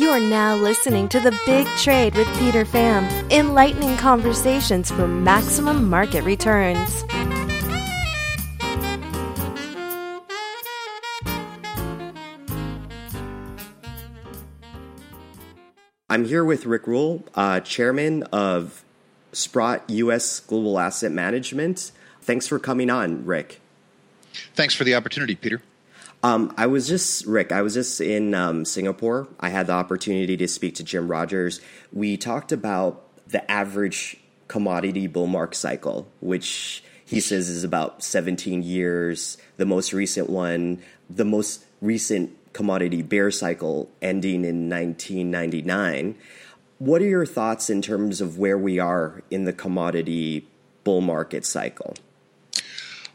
You are now listening to The Big Trade with Peter Pham, enlightening conversations for maximum market returns. I'm here with Rick Rule, uh, chairman of Sprott U.S. Global Asset Management. Thanks for coming on, Rick. Thanks for the opportunity, Peter. Um, I was just Rick. I was just in um, Singapore. I had the opportunity to speak to Jim Rogers. We talked about the average commodity bull market cycle, which he says is about 17 years. The most recent one, the most recent commodity bear cycle ending in 1999. What are your thoughts in terms of where we are in the commodity bull market cycle?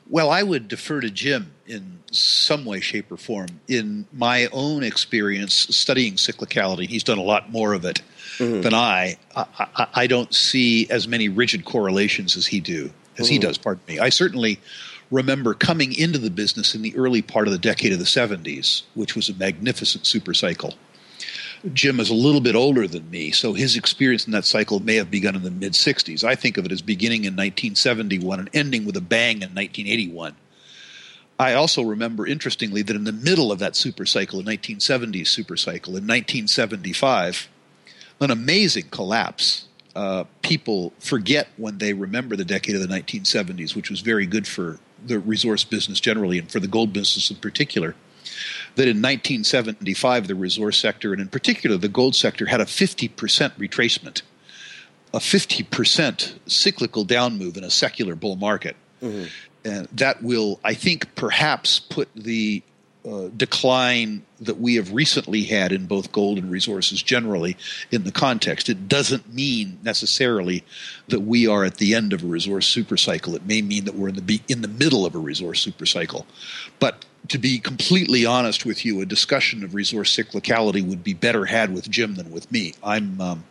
Well, I would defer to Jim in some way, shape, or form. In my own experience studying cyclicality, he's done a lot more of it mm-hmm. than I. I. I. don't see as many rigid correlations as he do as mm-hmm. he does. Pardon me. I certainly remember coming into the business in the early part of the decade of the 70s, which was a magnificent super cycle. Jim is a little bit older than me, so his experience in that cycle may have begun in the mid 60s. I think of it as beginning in 1971 and ending with a bang in 1981. I also remember, interestingly, that in the middle of that super cycle, the 1970s super cycle, in 1975, an amazing collapse. Uh, people forget when they remember the decade of the 1970s, which was very good for the resource business generally and for the gold business in particular that in 1975, the resource sector, and in particular the gold sector, had a 50% retracement, a 50% cyclical down move in a secular bull market. Mm-hmm. And that will, I think, perhaps put the uh, decline that we have recently had in both gold and resources generally in the context. It doesn't mean necessarily that we are at the end of a resource supercycle. It may mean that we're in the in the middle of a resource supercycle. But to be completely honest with you, a discussion of resource cyclicality would be better had with Jim than with me. I'm um,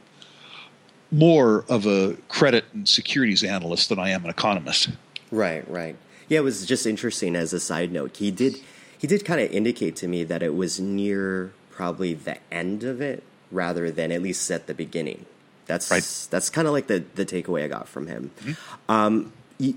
more of a credit and securities analyst than I am an economist. Right, right. Yeah, it was just interesting as a side note. He did he did kind of indicate to me that it was near probably the end of it rather than at least at the beginning. That's right. that's kind of like the the takeaway I got from him. Mm-hmm. Um,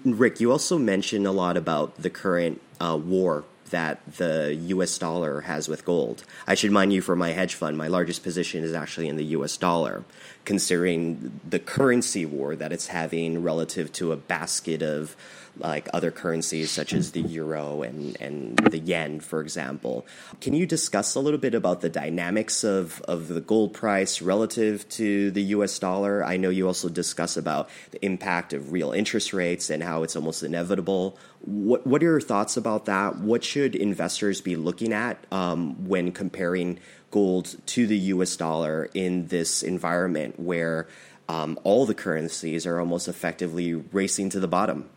Rick, you also mentioned a lot about the current uh, war that the US dollar has with gold. I should mind you for my hedge fund, my largest position is actually in the US dollar, considering the currency war that it's having relative to a basket of like other currencies such as the euro and, and the yen, for example. Can you discuss a little bit about the dynamics of, of the gold price relative to the US dollar? I know you also discuss about the impact of real interest rates and how it's almost inevitable. What, what are your thoughts about that? What should investors be looking at um, when comparing gold to the US dollar in this environment where um, all the currencies are almost effectively racing to the bottom?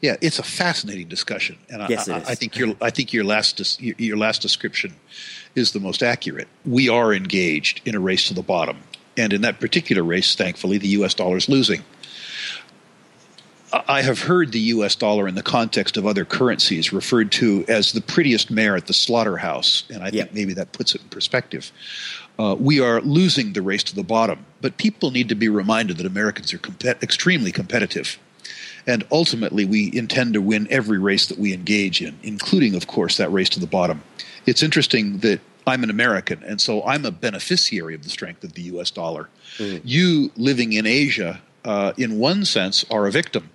Yeah, it's a fascinating discussion, and yes, I, I, think your I think your last your last description is the most accurate. We are engaged in a race to the bottom, and in that particular race, thankfully, the U.S. dollar is losing. I have heard the U.S. dollar in the context of other currencies referred to as the prettiest mare at the slaughterhouse, and I think maybe that puts it in perspective. Uh, we are losing the race to the bottom, but people need to be reminded that Americans are comp- extremely competitive and ultimately, we intend to win every race that we engage in, including, of course, that race to the bottom. It's interesting that I'm an American, and so I'm a beneficiary of the strength of the US dollar. Mm. You living in Asia, uh, in one sense, are a victim.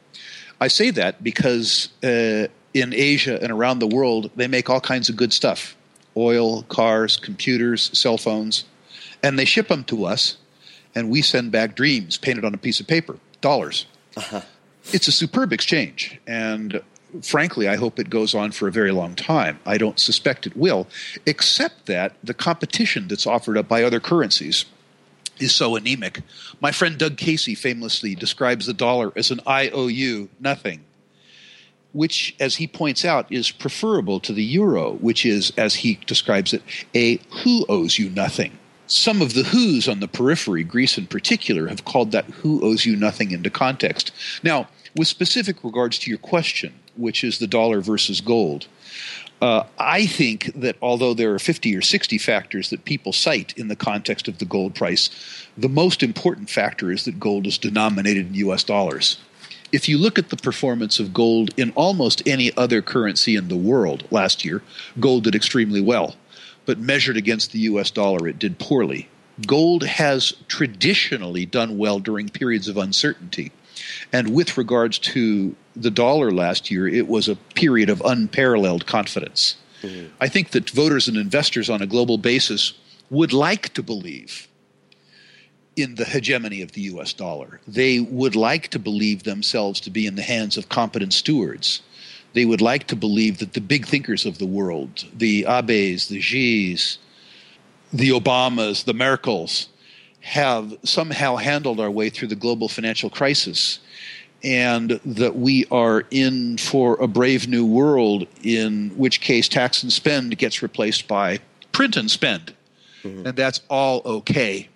I say that because uh, in Asia and around the world, they make all kinds of good stuff oil, cars, computers, cell phones, and they ship them to us, and we send back dreams painted on a piece of paper, dollars. Uh-huh it's a superb exchange. And frankly, I hope it goes on for a very long time. I don't suspect it will, except that the competition that's offered up by other currencies is so anemic. My friend Doug Casey famously describes the dollar as an IOU, nothing, which, as he points out, is preferable to the euro, which is, as he describes it, a who owes you nothing. Some of the who's on the periphery, Greece in particular, have called that who owes you nothing into context. Now, with specific regards to your question, which is the dollar versus gold, Uh, I think that although there are 50 or 60 factors that people cite in the context of the gold price, the most important factor is that gold is denominated in US dollars. If you look at the performance of gold in almost any other currency in the world last year, gold did extremely well. But measured against the US dollar, it did poorly. Gold has traditionally done well during periods of uncertainty. And with regards to the dollar last year, it was a period of unparalleled confidence. Mm-hmm. I think that voters and investors on a global basis would like to believe in the hegemony of the US dollar. They would like to believe themselves to be in the hands of competent stewards. They would like to believe that the big thinkers of the world, the Abes, the Xis, the Obamas, the Merkels, have somehow handled our way through the global financial crisis and that we are in for a brave new world, in which case tax and spend gets replaced by print and spend. Mm-hmm. And that's all okay.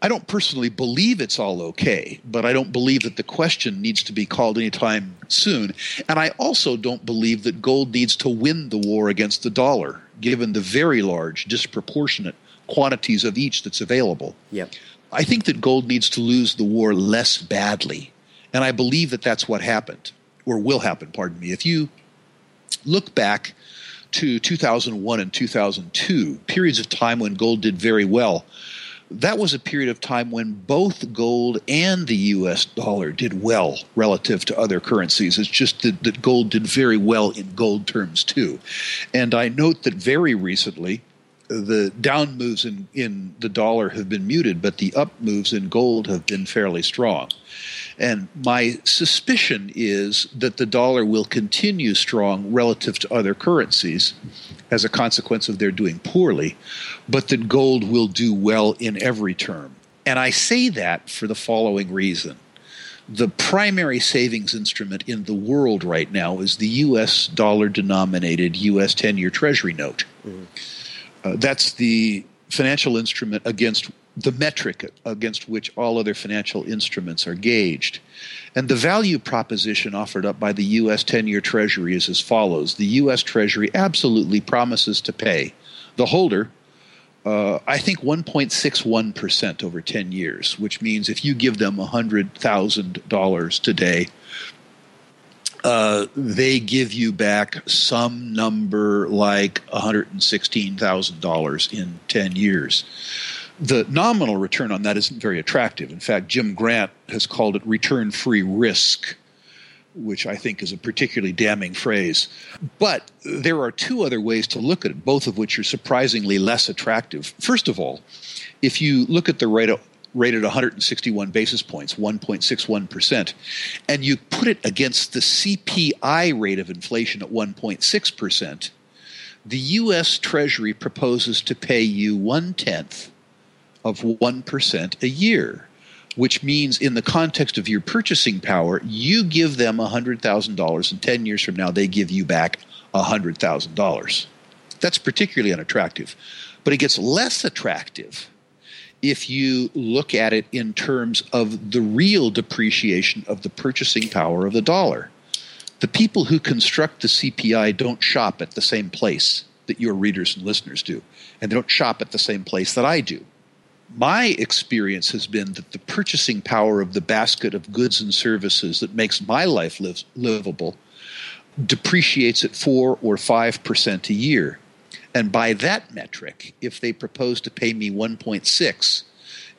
I don't personally believe it's all okay, but I don't believe that the question needs to be called anytime soon. And I also don't believe that gold needs to win the war against the dollar, given the very large, disproportionate quantities of each that's available. Yep. I think that gold needs to lose the war less badly and I believe that that's what happened, or will happen, pardon me. If you look back to 2001 and 2002, periods of time when gold did very well, that was a period of time when both gold and the US dollar did well relative to other currencies. It's just that, that, gold did very well in gold terms too. And I note that very recently, the down moves in, in the dollar have been muted, but the up moves in gold have been fairly strong. And my suspicion is that the dollar will continue strong relative to other currencies as a consequence of their doing poorly, but that gold will do well in every term. And I say that for the following reason. The primary savings instrument in the world right now is the US dollar denominated US 10 year Treasury note. Mm-hmm. Uh, that's the financial instrument against the metric against which all other financial instruments are gauged. And the value proposition offered up by the U.S. 10 year Treasury is as follows The U.S. Treasury absolutely promises to pay the holder, uh, I think, 1.61% over 10 years, which means if you give them $100,000 today, uh, they give you back some number like $116,000 in 10 years the nominal return on that isn't very attractive. In fact, Jim Grant has called it return free risk, which I think is a particularly damning phrase. But there are two other ways to look at it, both of which are surprisingly less attractive. First of all, if you look at the rate rated 161 basis points, 1.61%, and you put it against the CPI rate of inflation at 1.6%, the U.S. Treasury proposes to pay you one tenth of 1% a year, which means in the context of your purchasing power, you give them $100,000 and 10 years from now they give you back $100,000. That's particularly unattractive. But it gets less attractive if you look at it in terms of the real depreciation of the purchasing power of the dollar. The people who construct the CPI don't shop at the same place that your readers and listeners do, and they don't shop at the same place that I do my experience has been that the purchasing power of the basket of goods and services that makes my life live, livable depreciates at 4 or 5% a year. And by that metric, if they propose to pay me 1.6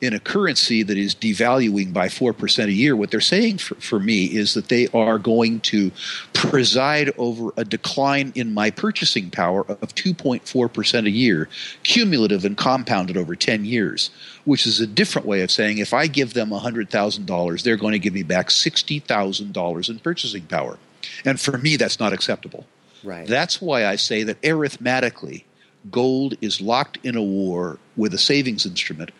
in a currency that is devaluing by 4% a year, what they're saying for, for me is that they are going to preside over a decline in my purchasing power of 2.4% a year, cumulative and compounded over 10 years, which is a different way of saying if I give them $100,000, they're going to give me back $60,000 in purchasing power. And for me, that's not acceptable. Right. That's why I say that arithmetically, gold is locked in a war with a savings instrument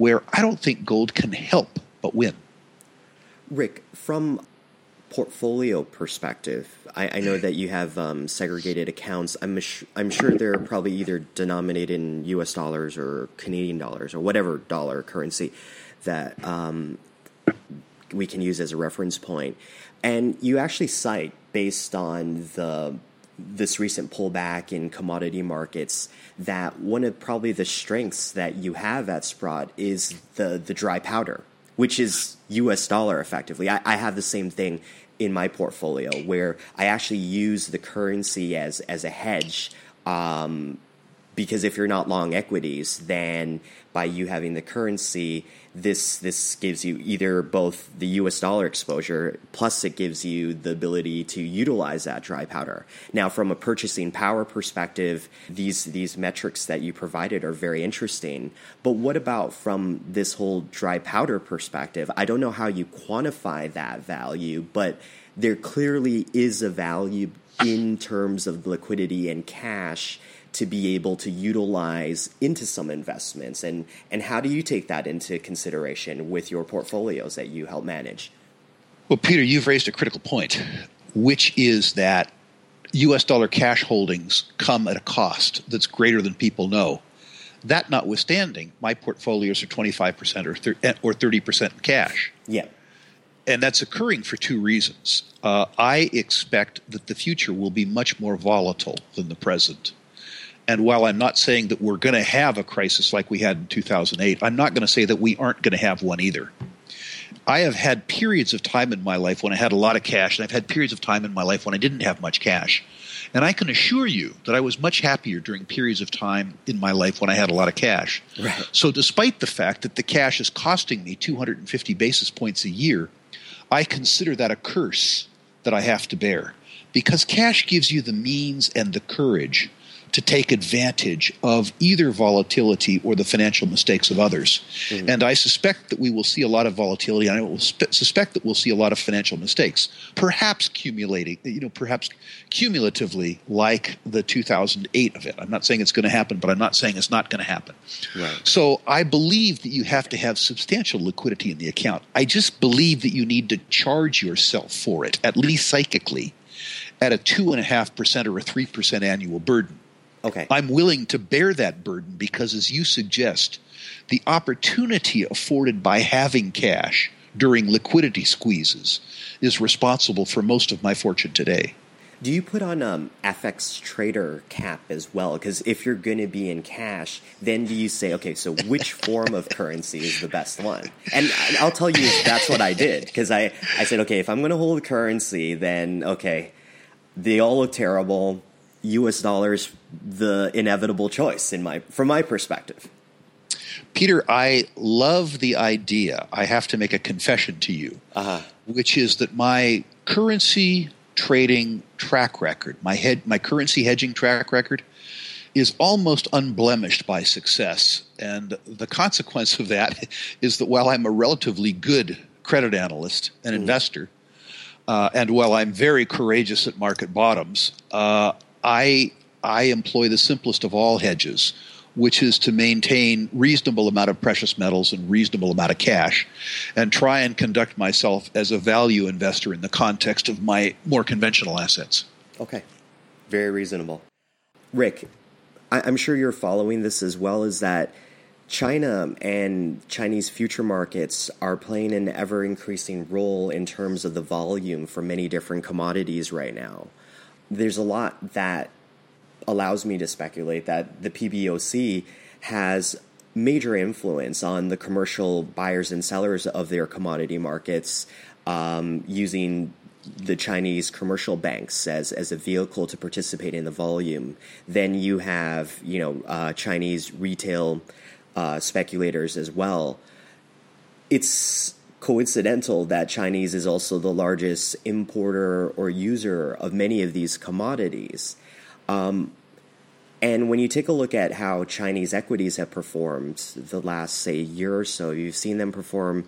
where I don't think gold can help but win. Rick, from portfolio perspective, I, I know that you have um, segregated accounts. I'm I'm sure they're probably either denominated in U.S. dollars or Canadian dollars or whatever dollar currency that um, we can use as a reference point. And you actually cite based on the this recent pullback in commodity markets that one of probably the strengths that you have at Sprott is the the dry powder, which is U.S. dollar effectively. I, I have the same thing in my portfolio where I actually use the currency as as a hedge. Um, because if you're not long equities, then by you having the currency, this this gives you either both the U.S. dollar exposure plus it gives you the ability to utilize that dry powder. Now, from a purchasing power perspective, these these metrics that you provided are very interesting. But what about from this whole dry powder perspective? I don't know how you quantify that value, but there clearly is a value in terms of liquidity and cash to be able to utilize into some investments? And and how do you take that into consideration with your portfolios that you help manage? Well peter you've raised a critical point which is that US dollar cash holdings come at a cost that's greater than people know. That notwithstanding my portfolios are 25% or, eh, or 30% cash. Yeah. And that's occurring for two reasons. Uh, I expect that the future will be much more volatile than the present. And while I'm not saying that we're going to have a crisis like we had in 2008, I'm not going to say that we aren't going to have one either. I have had periods of time in my life when I had a lot of cash, and I've had periods of time in my life when I didn't have much cash. And I can assure you that I was much happier during periods of time in my life when I had a lot of cash. Right. So, despite the fact that the cash is costing me 250 basis points a year, I consider that a curse that I have to bear because cash gives you the means and the courage to take advantage of either volatility or the financial mistakes of others. Mm-hmm. And I suspect that we will see a lot of volatility, and I will spe- suspect that we'll see a lot of financial mistakes, perhaps accumulating, you know, perhaps cumulatively like the 2008 event. I'm not saying it's going to happen, but I'm not saying it's not going to happen. Right. So I believe that you have to have substantial liquidity in the account. I just believe that you need to charge yourself for it, at least psychically, at a 2.5% or a 3% annual burden. Okay. I'm willing to bear that burden because, as you suggest, the opportunity afforded by having cash during liquidity squeezes is responsible for most of my fortune today. Do you put on um, FX trader cap as well? Because if you're going to be in cash, then do you say, okay, so which form of currency is the best one? And I'll tell you, that's what I did. Because I, I said, okay, if I'm going to hold currency, then okay, they all look terrible. U.S. dollars the inevitable choice in my from my perspective. Peter, I love the idea. I have to make a confession to you, uh-huh. which is that my currency trading track record, my head, my currency hedging track record, is almost unblemished by success. And the consequence of that is that while I'm a relatively good credit analyst and mm. investor, uh, and while I'm very courageous at market bottoms, uh, I I employ the simplest of all hedges, which is to maintain reasonable amount of precious metals and reasonable amount of cash, and try and conduct myself as a value investor in the context of my more conventional assets. Okay, very reasonable. Rick, I- I'm sure you're following this as well as that. China and Chinese future markets are playing an ever increasing role in terms of the volume for many different commodities right now there's a lot that allows me to speculate that the PBOC has major influence on the commercial buyers and sellers of their commodity markets um, using the Chinese commercial banks as, as a vehicle to participate in the volume. Then you have you know uh, Chinese retail uh, speculators as well. It's coincidental that Chinese is also the largest importer or user of many of these commodities. Um, and when you take a look at how Chinese equities have performed the last, say, year or so, you've seen them perform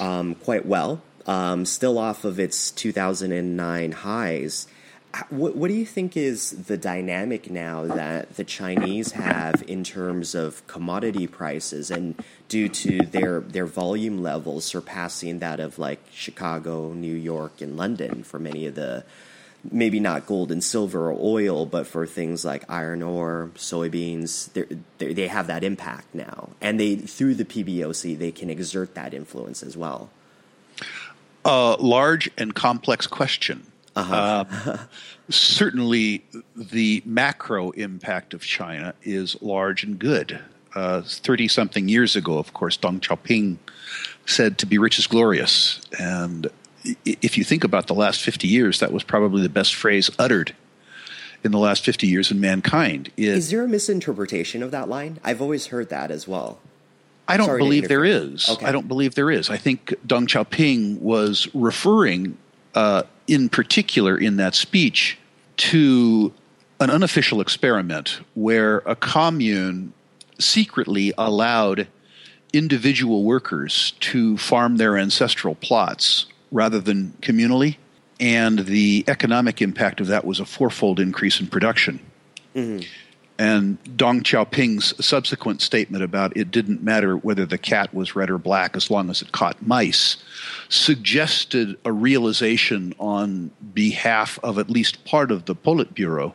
um, quite well, um, still off of its 2009 highs. What, what do you think is the dynamic now that the Chinese have in terms of commodity prices and due to their their volume levels surpassing that of like Chicago, New York, and London for many of the maybe not gold and silver or oil, but for things like iron ore, soybeans, they're, they have that impact now, and they through the PBOC they can exert that influence as well. A large and complex question. Uh-huh. Um, certainly, the macro impact of China is large and good. Thirty uh, something years ago, of course, Deng Xiaoping said, "To be rich is glorious," and if you think about the last 50 years, that was probably the best phrase uttered in the last 50 years in mankind. It, is there a misinterpretation of that line? I've always heard that as well. I don't Sorry believe there is. Okay. I don't believe there is. I think Deng Xiaoping was referring, uh, in particular, in that speech, to an unofficial experiment where a commune secretly allowed individual workers to farm their ancestral plots rather than communally. And the economic impact of that was a fourfold increase in production. Mm-hmm. And Deng Xiaoping's subsequent statement about it didn't matter whether the cat was red or black as long as it caught mice suggested a realization on behalf of at least part of the Politburo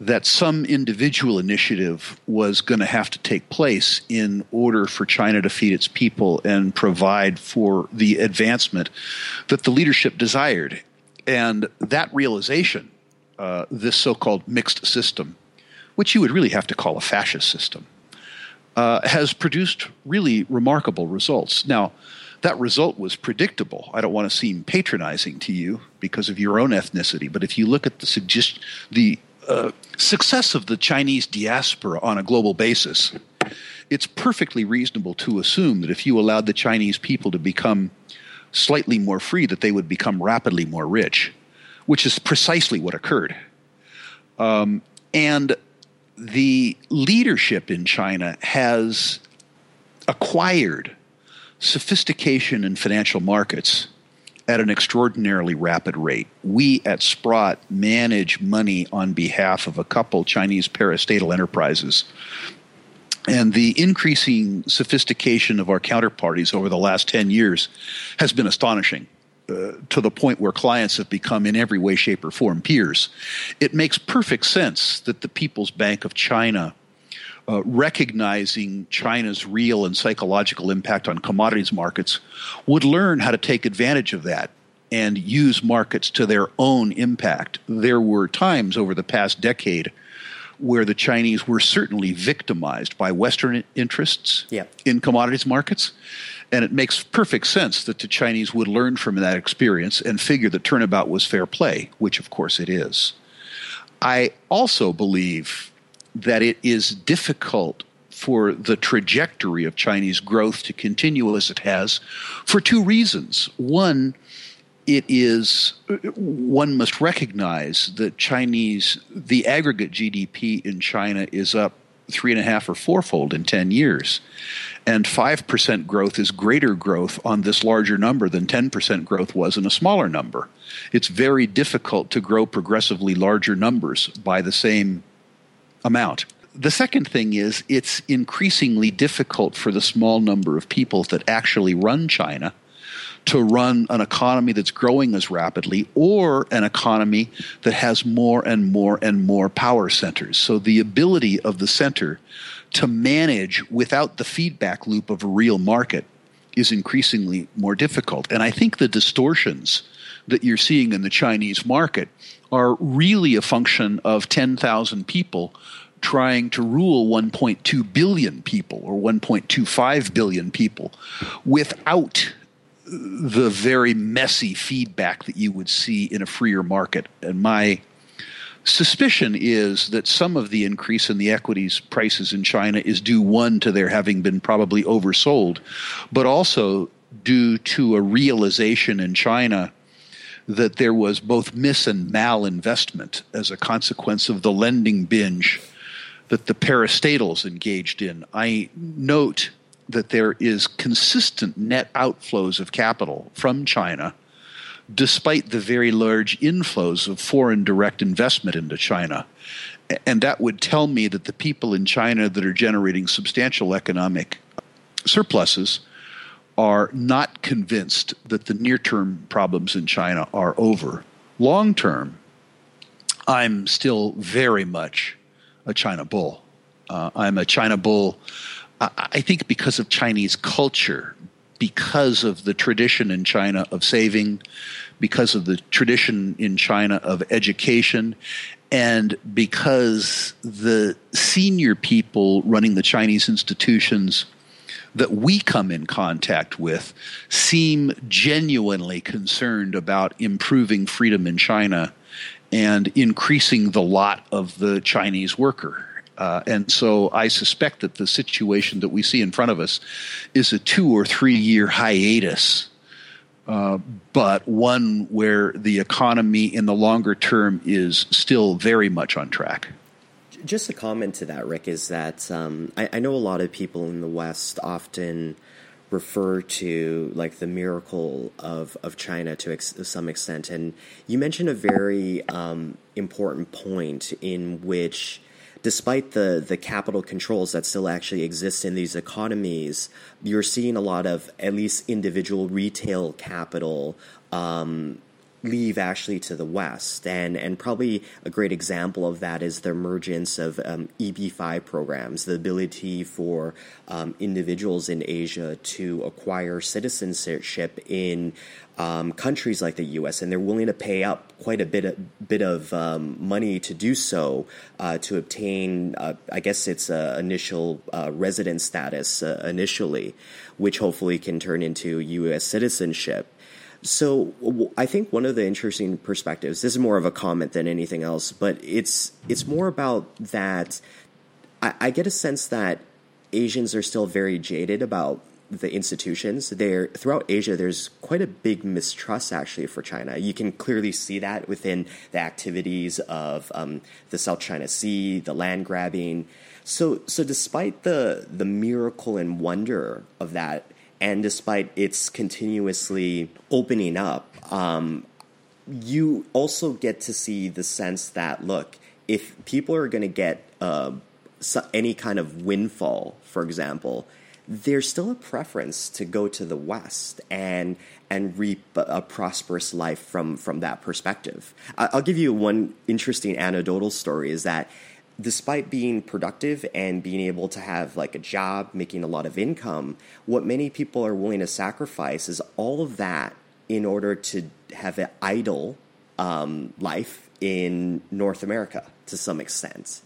that some individual initiative was going to have to take place in order for China to feed its people and provide for the advancement that the leadership desired. And that realization, uh, this so called mixed system, which you would really have to call a fascist system, uh, has produced really remarkable results. Now, that result was predictable. I don't want to seem patronizing to you because of your own ethnicity, but if you look at the suggest the uh, success of the Chinese diaspora on a global basis, it's perfectly reasonable to assume that if you allowed the Chinese people to become slightly more free, that they would become rapidly more rich, which is precisely what occurred. Um, and the leadership in China has acquired sophistication in financial markets at an extraordinarily rapid rate. We at Sprott manage money on behalf of a couple Chinese parastatal enterprises. And the increasing sophistication of our counterparties over the last 10 years has been astonishing. Uh, to the point where clients have become, in every way, shape, or form, peers. It makes perfect sense that the People's Bank of China, uh, recognizing China's real and psychological impact on commodities markets, would learn how to take advantage of that and use markets to their own impact. There were times over the past decade where the Chinese were certainly victimized by Western interests in commodities markets. And it makes perfect sense that the Chinese would learn from that experience and figure that turnabout was fair play, which of course it is. I also believe that it is difficult for the trajectory of Chinese growth to continue as it has for two reasons. One, it is one must recognize that Chinese the aggregate GDP in China is up three and a half or fourfold in 10 years. And 5% growth is greater growth on this larger number than 10% growth was in a smaller number. It's very difficult to grow progressively larger numbers by the same amount. The second thing is it's increasingly difficult for the small number of people that actually run China to run an economy that's growing as rapidly or an economy that has more and more and more power centers. So the ability of the center to manage without the feedback loop of a real market is increasingly more difficult. And I think the distortions that you're seeing in the Chinese market are really a function of 10,000 people trying to rule 1.2 billion people or 1.25 billion people without the very messy feedback that you would see in a freer market. And my suspicion is that some of the increase in the equities prices in China is due, one, to their having been probably oversold, but also due to a realization in China that there was both mis and mal investment as a consequence of the lending binge that the parastatals engaged in. I note that there is consistent net outflows of capital from China, despite the very large inflows of foreign direct investment into China. And that would tell me that the people in China that are generating substantial economic surpluses are not convinced that the near term problems in China are over. Long term, I'm still very much a China bull. Uh, I'm a China bull I think because of Chinese culture, because of the tradition in China of saving, because of the tradition in China of education, and because the senior people running the Chinese institutions that we come in contact with seem genuinely concerned about improving freedom in China and increasing the lot of the Chinese worker. Uh, and so I suspect that the situation that we see in front of us is a two or three year hiatus, uh, but one where the economy in the longer term is still very much on track. Just a comment to that, Rick, is that um, I, I, know a lot of people in the West often refer to like the miracle of, of China to ex- some extent. And you mentioned a very um, important point in which despite the the capital controls that still actually exist in these economies, you're seeing a lot of at least individual retail capital um, leave actually to the west. And and probably a great example of that is the emergence of um, EB5 programs the ability for um, individuals in Asia to acquire citizenship in um, countries like the U.S. and they're willing to pay up quite a bit of, bit of um, money to do so uh, to obtain uh, I guess it's uh, initial uh, resident status uh, initially which hopefully can turn into U.S. citizenship so I think one of the interesting perspectives. This is more of a comment than anything else, but it's it's more about that. I, I get a sense that Asians are still very jaded about the institutions there throughout Asia there's quite a big mistrust actually for China. You can clearly see that within the activities of um, the South China Sea the land grabbing. So so despite the the miracle and wonder of that and despite its continuously opening up, um, you also get to see the sense that look, if people are going to get uh, any kind of windfall, for example, there's still a preference to go to the West and and reap a prosperous life from from that perspective. I'll give you one interesting anecdotal story. Is that despite being productive and being able to have like a job, making a lot of income, what many people are willing to sacrifice is all of that in order to have an idle um, life in North America to some extent.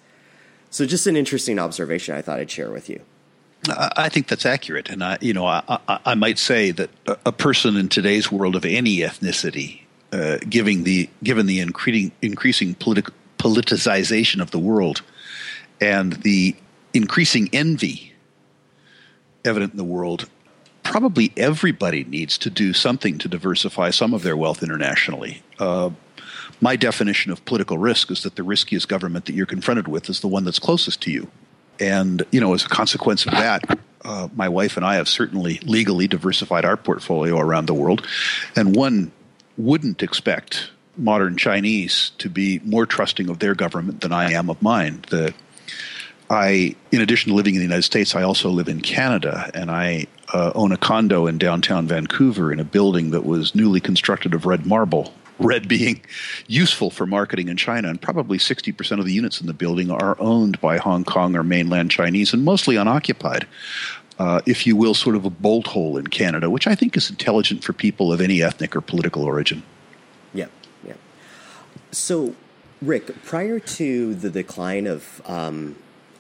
So, just an interesting observation I thought I'd share with you. I think that's accurate, and I, you know, I, I, I might say that a person in today's world of any ethnicity, uh, giving the given the increasing increasing political politicization of the world and the increasing envy evident in the world, probably everybody needs to do something to diversify some of their wealth internationally. Uh, my definition of political risk is that the riskiest government that you're confronted with is the one that's closest to you. And, you know, as a consequence of that, uh, my wife and I have certainly legally diversified our portfolio around the world. And one wouldn't expect modern Chinese to be more trusting of their government than I am of mine. The I, in addition to living in the United States, I also live in Canada, and I uh, own a condo in downtown Vancouver in a building that was newly constructed of red marble. Red being useful for marketing in China, and probably 60% of the units in the building are owned by Hong Kong or mainland Chinese and mostly unoccupied. Uh, if you will, sort of a bolt hole in Canada, which I think is intelligent for people of any ethnic or political origin. Yeah. Yeah. So, Rick, prior to the decline of um,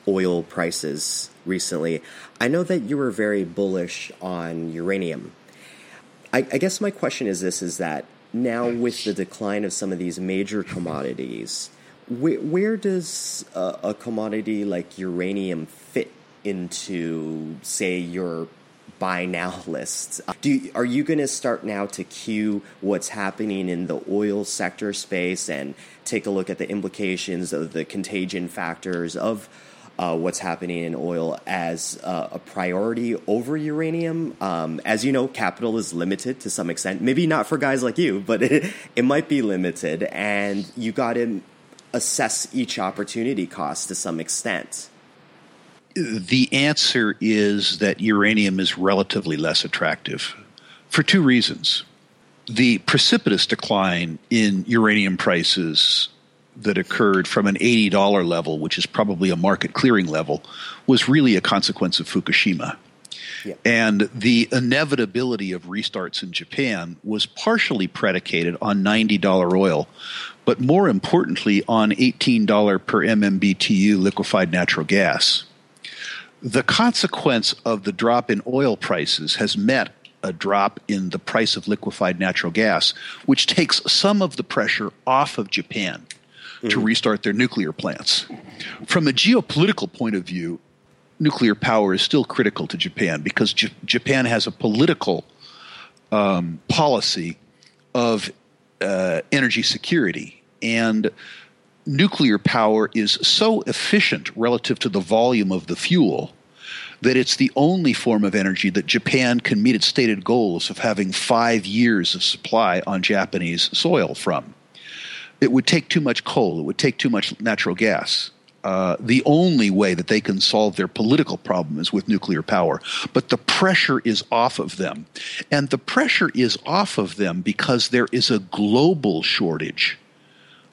oil prices recently, I know that you were very bullish on uranium. I, I guess my question is this: is that now with the decline of some of these major commodities, where, where does a, a commodity like uranium fit into, say, your buy now lists. Do are you going to start now to cue what's happening in the oil sector space and take a look at the implications of the contagion factors of uh, what's happening in oil as uh, a priority over uranium. Um, as you know, capital is limited to some extent. Maybe not for guys like you, but it, it might be limited, and you got to assess each opportunity cost to some extent the answer is that uranium is relatively less attractive for two reasons. The precipitous decline in uranium prices that occurred from an $80 level, which is probably a market clearing level, was really a consequence of Fukushima. Yeah. And the inevitability of restarts in Japan was partially predicated on $90 oil, but more importantly, on $18 per MMBTU liquefied natural gas. The consequence of the drop in oil prices has met a drop in the price of liquefied natural gas, which takes some of the pressure off of Japan mm-hmm. to restart their nuclear plants. From a geopolitical point of view, nuclear power is still critical to Japan because J- Japan has a political um, policy of uh, energy security. And nuclear power is so efficient relative to the volume of the fuel that it's the only form of energy that Japan can meet its stated goals of having five years of supply on Japanese soil from. It would take too much coal, it would take too much natural gas. Uh, the only way that they can solve their political problem is with nuclear power. But the pressure is off of them. And the pressure is off of them because there is a global shortage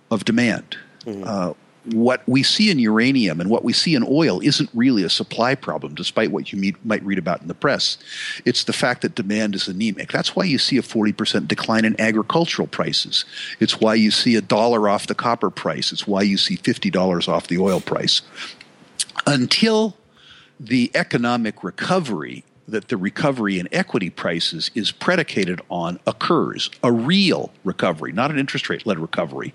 of demand. Mm-hmm. Uh, what we see in uranium and what we see in oil isn't really a supply problem, despite what you meet, might read about in the press. It's the fact that demand is anemic. That's why you see a 40% decline in agricultural prices. It's why you see a dollar off the copper price. It's why you see $50 off the oil price. Until the economic recovery that the recovery in equity prices is predicated on occurs a real recovery, not an interest rate led recovery,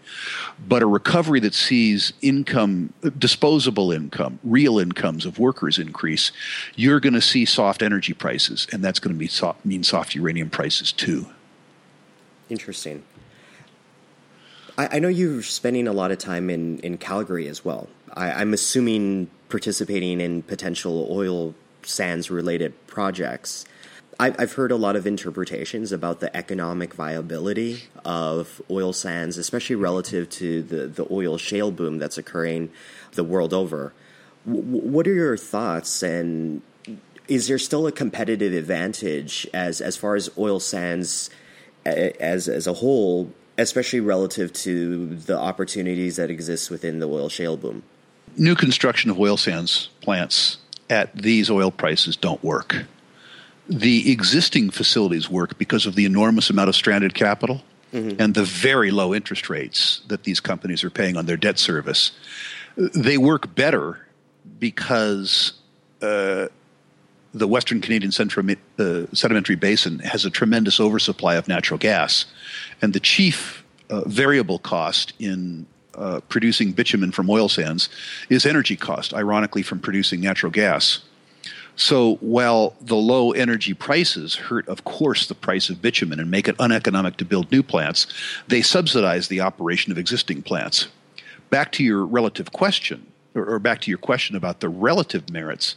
but a recovery that sees income, disposable income, real incomes of workers increase, you're going to see soft energy prices, and that's going to soft, mean soft uranium prices too. Interesting. I, I, know you're spending a lot of time in, in Calgary as well. I, I'm assuming participating in potential oil sands related projects. I've heard a lot of interpretations about the economic viability of oil sands, especially relative to the, the oil shale boom that's occurring the world over. what are your thoughts, and is there still a competitive advantage as as far as oil sands as as a whole, especially relative to the opportunities that exist within the oil shale boom? New construction of oil sands plants at these oil prices don't work. The existing facilities work because of the enormous amount of stranded capital mm-hmm. and the very low interest rates that these companies are paying on their debt service. They work better because uh, the Western Canadian Central, uh, Sedimentary Basin has a tremendous oversupply of natural gas. And the chief uh, variable cost in uh, producing bitumen from oil sands is energy cost, ironically, from producing natural gas. So while the low energy prices hurt, of course, the price of bitumen and make it uneconomic to build new plants, they subsidize the operation of existing plants. Back to your relative question, or, back to your question about the relative merits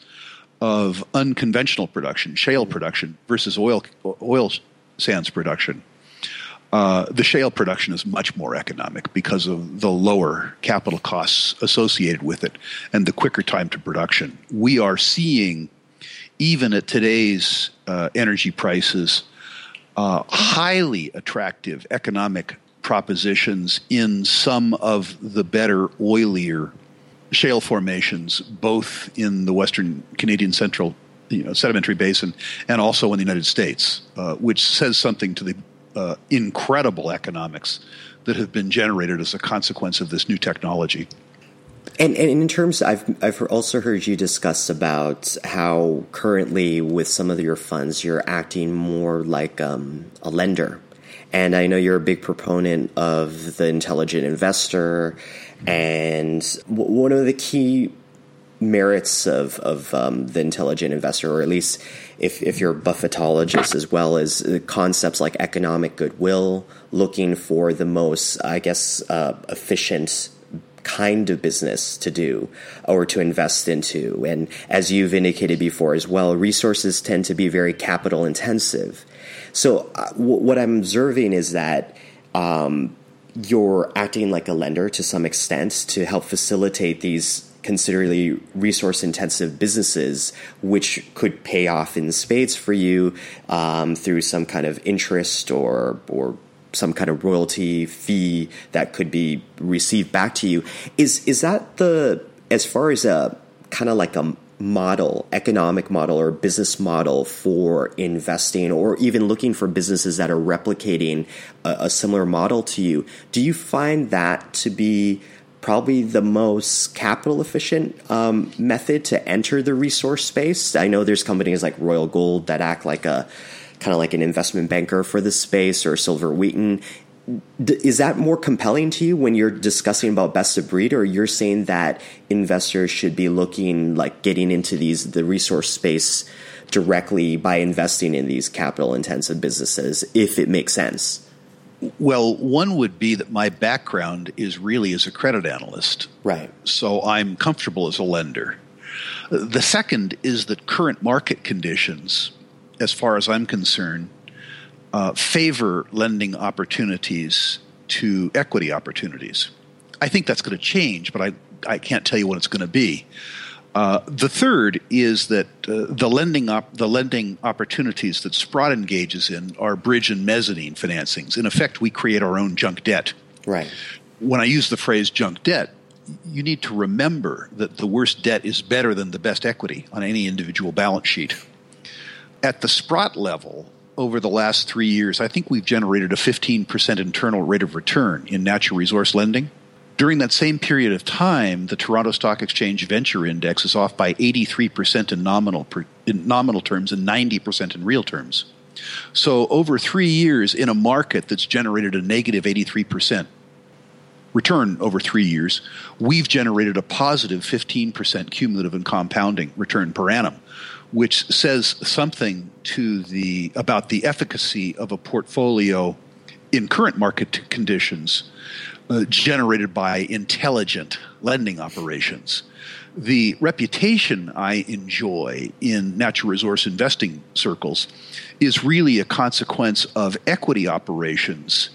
of unconventional production, shale production, versus oil oil sands production. Uh, the shale production is much more economic because of the lower capital costs associated with it and the quicker time to production. We are seeing, even at today's uh, energy prices, uh, highly attractive economic propositions in some of the better, oilier shale formations, both in the Western Canadian Central you know, sedimentary basin and also in the United States, uh, which says something to the uh, incredible economics that have been generated as a consequence of this new technology. And, and, in terms, I've I've also heard you discuss about how currently with some of your funds you're acting more like um, a lender, and I know you're a big proponent of the intelligent investor, and one of the key merits of of um, the intelligent investor, or at least if if you're a Buffettologist as well as concepts like economic goodwill, looking for the most, I guess, uh, efficient kind of business to do or to invest into. And as you've indicated before as well, resources tend to be very capital intensive. So uh, w- what I'm observing is that. Um, you're acting like a lender to some extent to help facilitate these considerably resource intensive businesses, which could pay off in spades for you um, through some kind of interest or or some kind of royalty fee that could be received back to you. Is is that the as far as a kind of like a model, economic model, or business model for investing, or even looking for businesses that are replicating a, a similar model to you, do you find that to be probably the most capital efficient um, method to enter the resource space? I know there's companies like Royal Gold that act like a kind of like an investment banker for the space, or Silver Wheaton is that more compelling to you when you're discussing about best of breed or you're saying that investors should be looking like getting into these the resource space directly by investing in these capital intensive businesses if it makes sense well one would be that my background is really as a credit analyst right so i'm comfortable as a lender the second is that current market conditions as far as i'm concerned uh, favor lending opportunities to equity opportunities. I think that's going to change, but I, I can't tell you what it's going to be. Uh, the third is that uh, the lending op- the lending opportunities that Sprott engages in are bridge and mezzanine financings. In effect, we create our own junk debt. Right. When I use the phrase junk debt, you need to remember that the worst debt is better than the best equity on any individual balance sheet. At the Sprott level, over the last three years, I think we've generated a 15% internal rate of return in natural resource lending. During that same period of time, the Toronto Stock Exchange Venture Index is off by 83% in nominal, in nominal terms and 90% in real terms. So, over three years in a market that's generated a negative 83% return over three years, we've generated a positive 15% cumulative and compounding return per annum which says something to the about the efficacy of a portfolio in current market conditions uh, generated by intelligent lending operations. The reputation I enjoy in natural resource investing circles is really a consequence of equity operations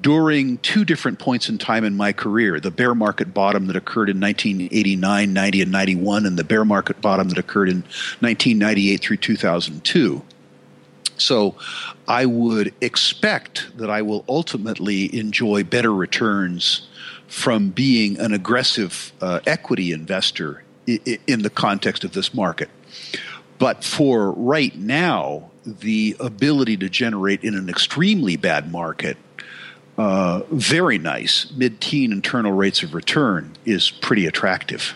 during two different points in time in my career the bear market bottom that occurred in 1989, 90, and 91, and the bear market bottom that occurred in 1998 through 2002. So I would expect that I will ultimately enjoy better returns from being an aggressive uh, equity investor in the context of this market. But for right now, the ability to generate in an extremely bad market uh, very nice mid-teen internal rates of return is pretty attractive.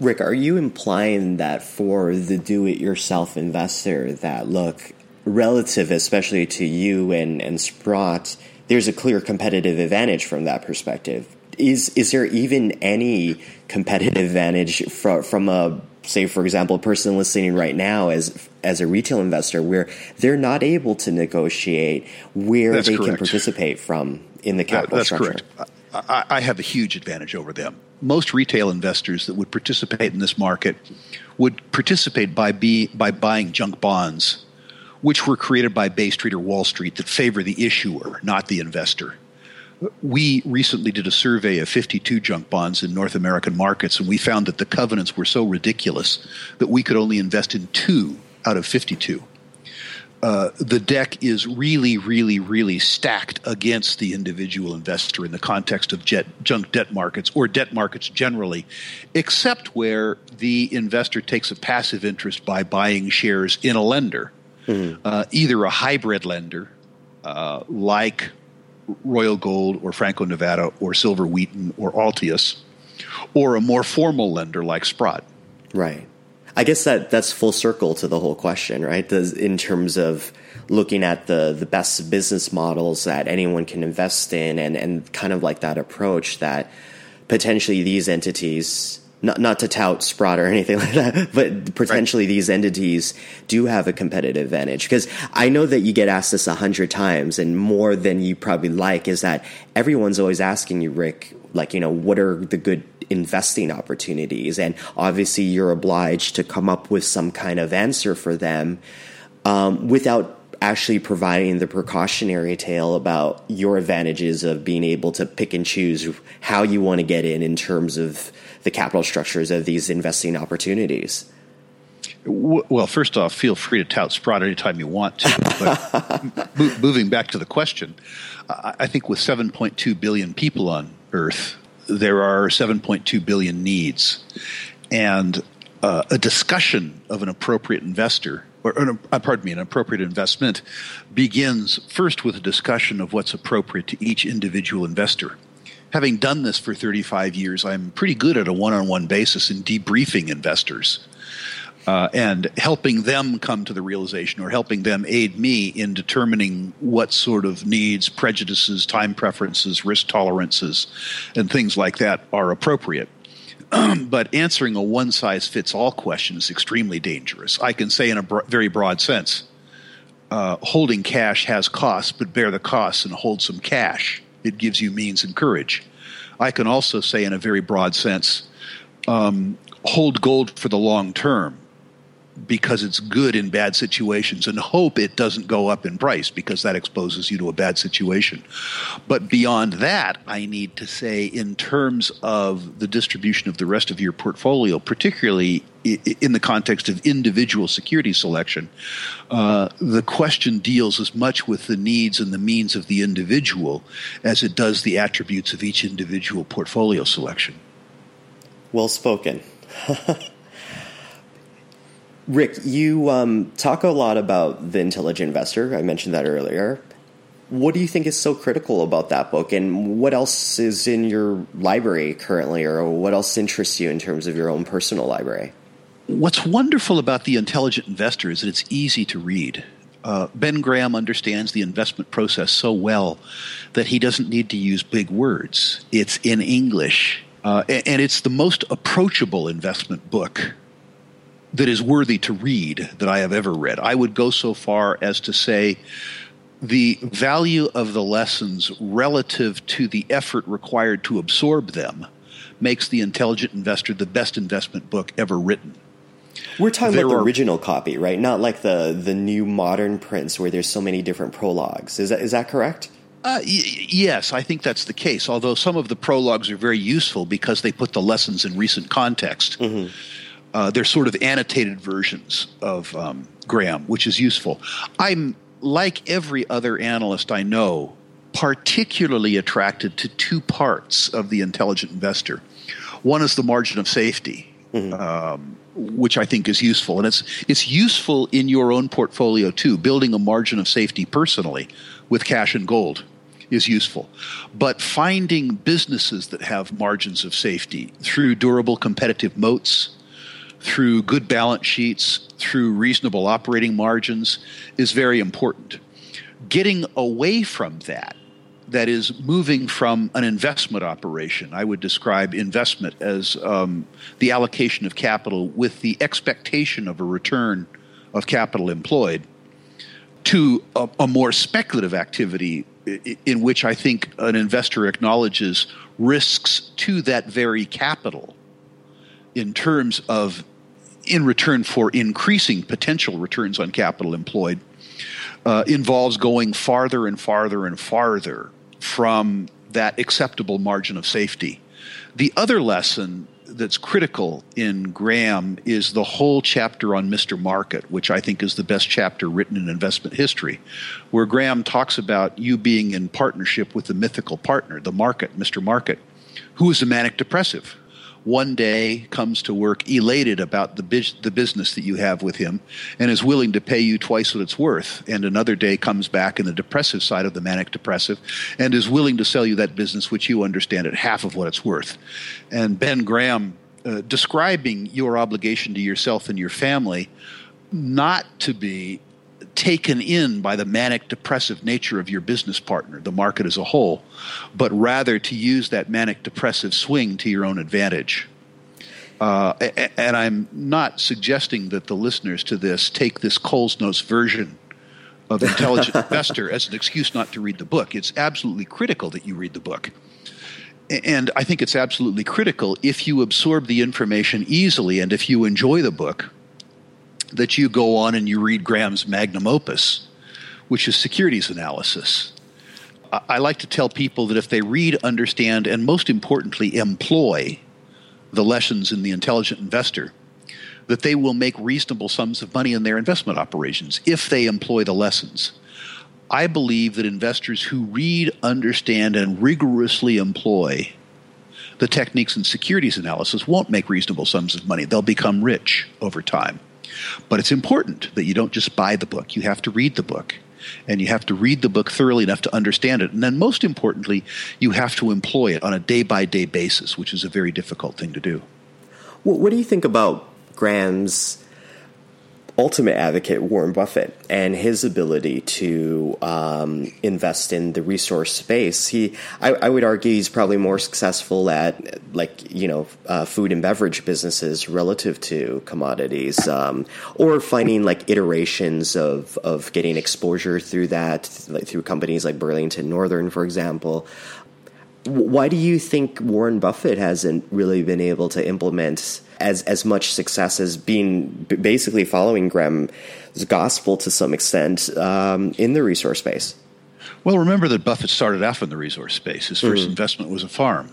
Rick, are you implying that for the do-it-yourself investor, that look relative, especially to you and and Sprott, there's a clear competitive advantage from that perspective? Is is there even any competitive advantage from from a say for example a person listening right now as as a retail investor where they're not able to negotiate where that's they correct. can participate from in the capital that's structure. correct. I, I have a huge advantage over them. Most retail investors that would participate in this market would participate by be, by buying junk bonds, which were created by Bay Street or Wall Street that favor the issuer, not the investor we recently did a survey of 52 junk bonds in North American markets, and we found that the covenants were so ridiculous that we could only invest in two out of 52. Uh, the deck is really, really, really stacked against the individual investor in the context of jet, junk debt markets or debt markets generally, except where the investor takes a passive interest by buying shares in a lender, mm-hmm. uh, either a hybrid lender uh, like Royal Gold or Franco Nevada or Silver Wheaton or Altius, or a more formal lender like Sprott. Right. I guess that that's full circle to the whole question, right? Does, in terms of looking at the the best business models that anyone can invest in, and and kind of like that approach that potentially these entities not not to tout Sprott or anything like that, but potentially right. these entities do have a competitive advantage. Because I know that you get asked this a hundred times, and more than you probably like is that everyone's always asking you, Rick, like you know, what are the good investing opportunities? And obviously, you're obliged to come up with some kind of answer for them um, without actually providing the precautionary tale about your advantages of being able to pick and choose how you want to get in in terms of the capital structures of these investing opportunities? Well, first off, feel free to tout Sprott anytime you want to. But moving back to the question, I think with 7.2 billion people on Earth, there are 7.2 billion needs. And uh, a discussion of an appropriate investor, or, or uh, pardon me, an appropriate investment, begins first with a discussion of what's appropriate to each individual investor. Having done this for 35 years, I'm pretty good at a one on one basis in debriefing investors. Uh, and helping them come to the realization or helping them aid me in determining what sort of needs, prejudices, time preferences, risk tolerances, and things like that are appropriate. but answering a one size fits all question is extremely dangerous. I can say, in a bro- very broad sense, uh, holding cash has costs, but bear the costs and hold some cash. It gives you means and courage. I can also say, in a very broad sense, um, hold gold for the long term because it's good in bad situations and hope it doesn't go up in price because that exposes you to a bad situation. But beyond that, I need to say, in terms of the distribution of the rest of your portfolio, particularly in the context of individual security selection, uh, the question deals as much with the needs and the means of the individual as it does the attributes of each individual portfolio selection. Well spoken. Rick, you um, talk a lot about The Intelligent Investor. I mentioned that earlier. What do you think is so critical about that book, and what else is in your library currently, or what else interests you in terms of your own personal library? What's wonderful about The Intelligent Investor is that it's easy to read. Uh, ben Graham understands the investment process so well that he doesn't need to use big words. It's in English, uh, and it's the most approachable investment book that is worthy to read that I have ever read. I would go so far as to say the value of the lessons relative to the effort required to absorb them makes The Intelligent Investor the best investment book ever written. We're talking there about the are, original copy, right? Not like the the new modern prints where there's so many different prologues. Is that is that correct? Uh, y- yes, I think that's the case. Although some of the prologues are very useful because they put the lessons in recent context. Mm-hmm uh, they're sort of annotated versions of um, Graham, which is useful. I'm like every other analyst I know, particularly attracted to two parts of the intelligent investor. One is the margin of safety, mm-hmm. um, which I think is useful, and it's it's useful in your own portfolio too. Building a margin of safety personally with cash and gold is useful, but finding businesses that have margins of safety through durable competitive moats through good balance sheets, through reasonable operating margins, is very important. Getting away from that, that is moving from an investment operation, I would describe investment as um, the allocation of capital with the expectation of a return of capital employed, to a, a more speculative activity in which I think an investor acknowledges risks to that very capital in terms of in return for increasing potential returns on capital employed, uh, involves going farther and farther and farther from that acceptable margin of safety. The other lesson that's critical in Graham is the whole chapter on Mr. Market, which I think is the best chapter written in investment history, where Graham talks about you being in partnership with the mythical partner, the market, Mr. Market, who is a manic depressive one day comes to work elated about the, biz- the business that you have with him and is willing to pay you twice what it's worth, and another day comes back in the depressive side of the manic depressive and is willing to sell you that business which you understand at half of what it's worth. And Ben Graham, uh, describing your obligation to yourself and your family, not to be taken in by the manic depressive nature of your business partner, the market as a whole, but rather to use that manic depressive swing to your own advantage. Uh, and I'm not suggesting that the listeners to this take this Coles Notes version of Intelligent Investor as an excuse not to read the book. It's absolutely critical that you read the book. And I think it's absolutely critical if you absorb the information easily and if you enjoy the book that you go on and you read Graham's magnum opus, which is securities analysis. I like to tell people that if they read, understand, and most importantly, employ the lessons in The Intelligent Investor, that they will make reasonable sums of money in their investment operations if they employ the lessons. I believe that investors who read, understand, and rigorously employ the techniques in securities analysis won't make reasonable sums of money. They'll become rich over time. But it's important that you don't just buy the book, you have to read the book. And you have to read the book thoroughly enough to understand it. And then, most importantly, you have to employ it on a day by day basis, which is a very difficult thing to do. Well, what do you think about Graham's ultimate advocate, Warren Buffett, and his ability to um, invest in the resource space. He, I, I, would argue, he's probably more successful at like you know uh, food and beverage businesses relative to commodities, um, or finding like iterations of of getting exposure through that, like through companies like Burlington Northern, for example. Why do you think Warren Buffett hasn't really been able to implement as as much success as being basically following Graham's gospel to some extent um, in the resource space. Well, remember that Buffett started off in the resource space. His 1st mm-hmm. investment was a farm,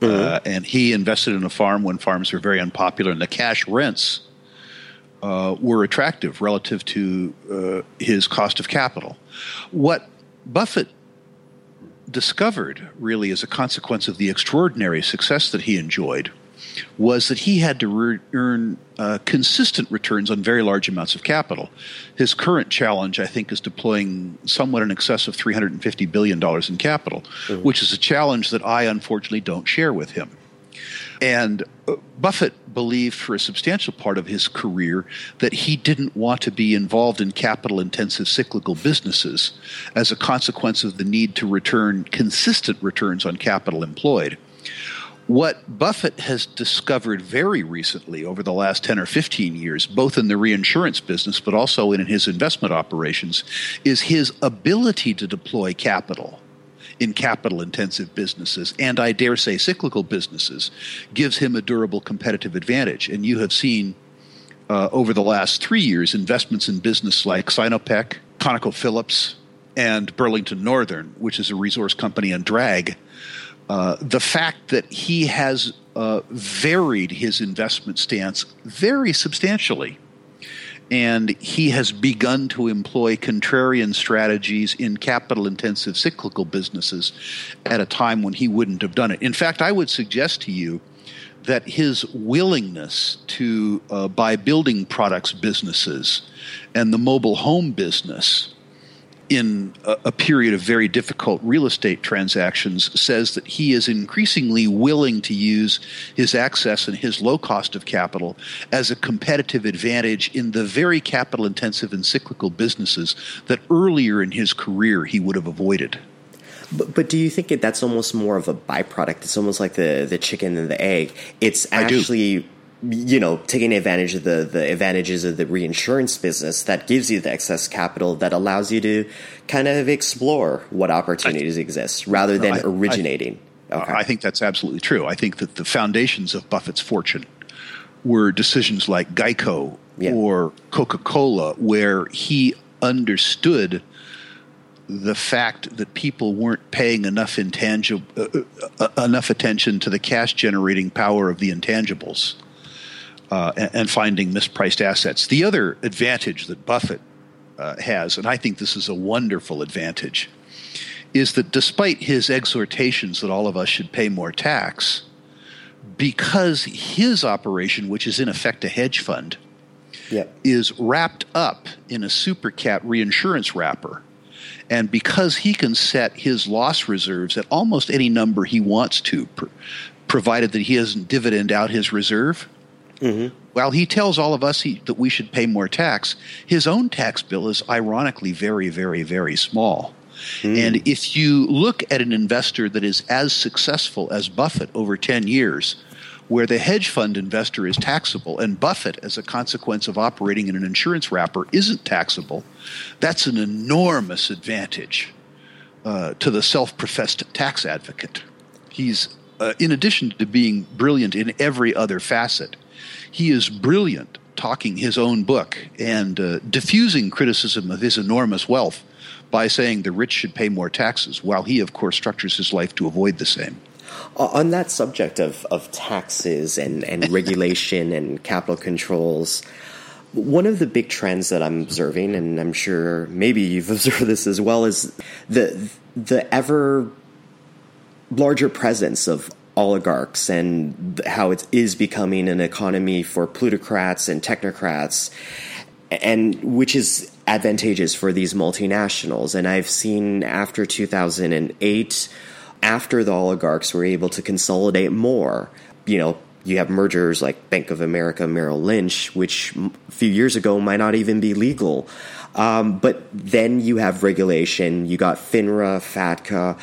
mm-hmm. uh, and he invested in a farm when farms were very unpopular, and the cash rents uh, were attractive relative to uh, his cost of capital. What Buffett discovered, really, as a consequence of the extraordinary success that he enjoyed, was that he had to re- earn uh, consistent returns on very large amounts of capital. His current challenge, I think, is deploying somewhat in excess of $350 billion in capital, mm-hmm. which is a challenge that I unfortunately don't share with him. And uh, Buffett believed for a substantial part of his career that he didn't want to be involved in capital intensive cyclical businesses as a consequence of the need to return consistent returns on capital employed. What Buffett has discovered very recently over the last 10 or 15 years, both in the reinsurance business but also in his investment operations, is his ability to deploy capital in capital intensive businesses and I dare say cyclical businesses gives him a durable competitive advantage. And you have seen uh, over the last three years investments in business like Sinopec, ConocoPhillips, and Burlington Northern, which is a resource company and drag uh, the fact that he has uh, varied his investment stance very substantially. And he has begun to employ contrarian strategies in capital intensive cyclical businesses at a time when he wouldn't have done it. In fact, I would suggest to you that his willingness to uh, buy building products businesses and the mobile home business in a, a, period of very difficult real estate transactions says that he is increasingly willing to use his access and his low cost of capital as a competitive advantage in the very capital intensive and cyclical businesses that earlier in his career he would have avoided. But, but do you think that that's almost more of a byproduct? It's almost like the, the chicken and the egg. It's actually you know, taking advantage of the, the advantages of the reinsurance business that gives you the excess capital that allows you to kind of explore what opportunities I, exist rather than I, originating. I, okay. I think that's absolutely true. I think that the foundations of Buffett's fortune were decisions like Geico yeah. or Coca Cola, where he understood the fact that people weren't paying enough intangible uh, uh, uh enough attention to the cash generating power of the intangibles uh, and, and, finding mispriced assets. The other advantage that Buffett uh, has, and I think this is a wonderful advantage, is that despite his exhortations that all of us should pay more tax, because his operation, which is in effect a hedge fund, yep. is wrapped up in a supercat reinsurance wrapper. And because he can set his loss reserves at almost any number he wants to, pr- provided that he doesn't dividend out his reserve, Mm-hmm. While he tells all of us he, that we should pay more tax, his own tax bill is ironically very, very, very small. Mm. And if you look at an investor that is as successful as Buffett over 10 years, where the hedge fund investor is taxable and Buffett, as a consequence of operating in an insurance wrapper, isn't taxable, that's an enormous advantage uh, to the self professed tax advocate. He's, uh, in addition to being brilliant in every other facet, he is brilliant talking his own book and uh, diffusing criticism of his enormous wealth by saying the rich should pay more taxes, while he, of course, structures his life to avoid the same. On that subject of, of taxes and, and regulation and capital controls, one of the big trends that I'm observing, and I'm sure maybe you've observed this as well, is the the ever larger presence of oligarchs and how it is becoming an economy for plutocrats and technocrats, and which is advantageous for these multinationals. And I've seen after 2008, after the oligarchs were able to consolidate more, you know, you have mergers like Bank of America, Merrill Lynch, which a few years ago might not even be legal. Um, but then you have regulation, you got FINRA, FATCA.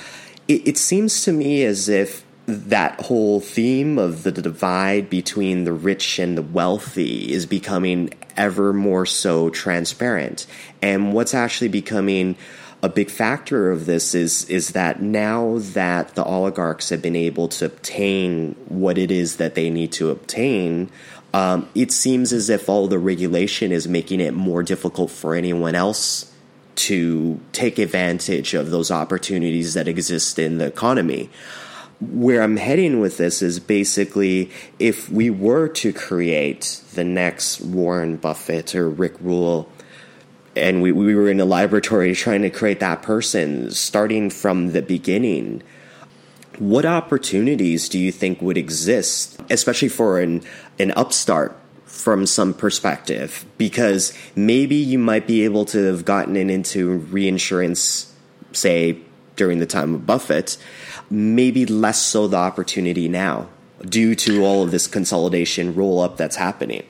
It, it seems to me as if that whole theme of the divide between the rich and the wealthy is becoming ever more so transparent. And what's actually becoming a big factor of this is is that now that the oligarchs have been able to obtain what it is that they need to obtain, um, it seems as if all the regulation is making it more difficult for anyone else to take advantage of those opportunities that exist in the economy. Where I'm heading with this is basically if we were to create the next Warren Buffett or Rick Rule and we, we were in a laboratory trying to create that person starting from the beginning what opportunities do you think would exist especially for an an upstart from some perspective? Because maybe you might be able to have gotten into reinsurance say during the time of Buffett maybe less so the opportunity now due to all of this consolidation roll up that's happening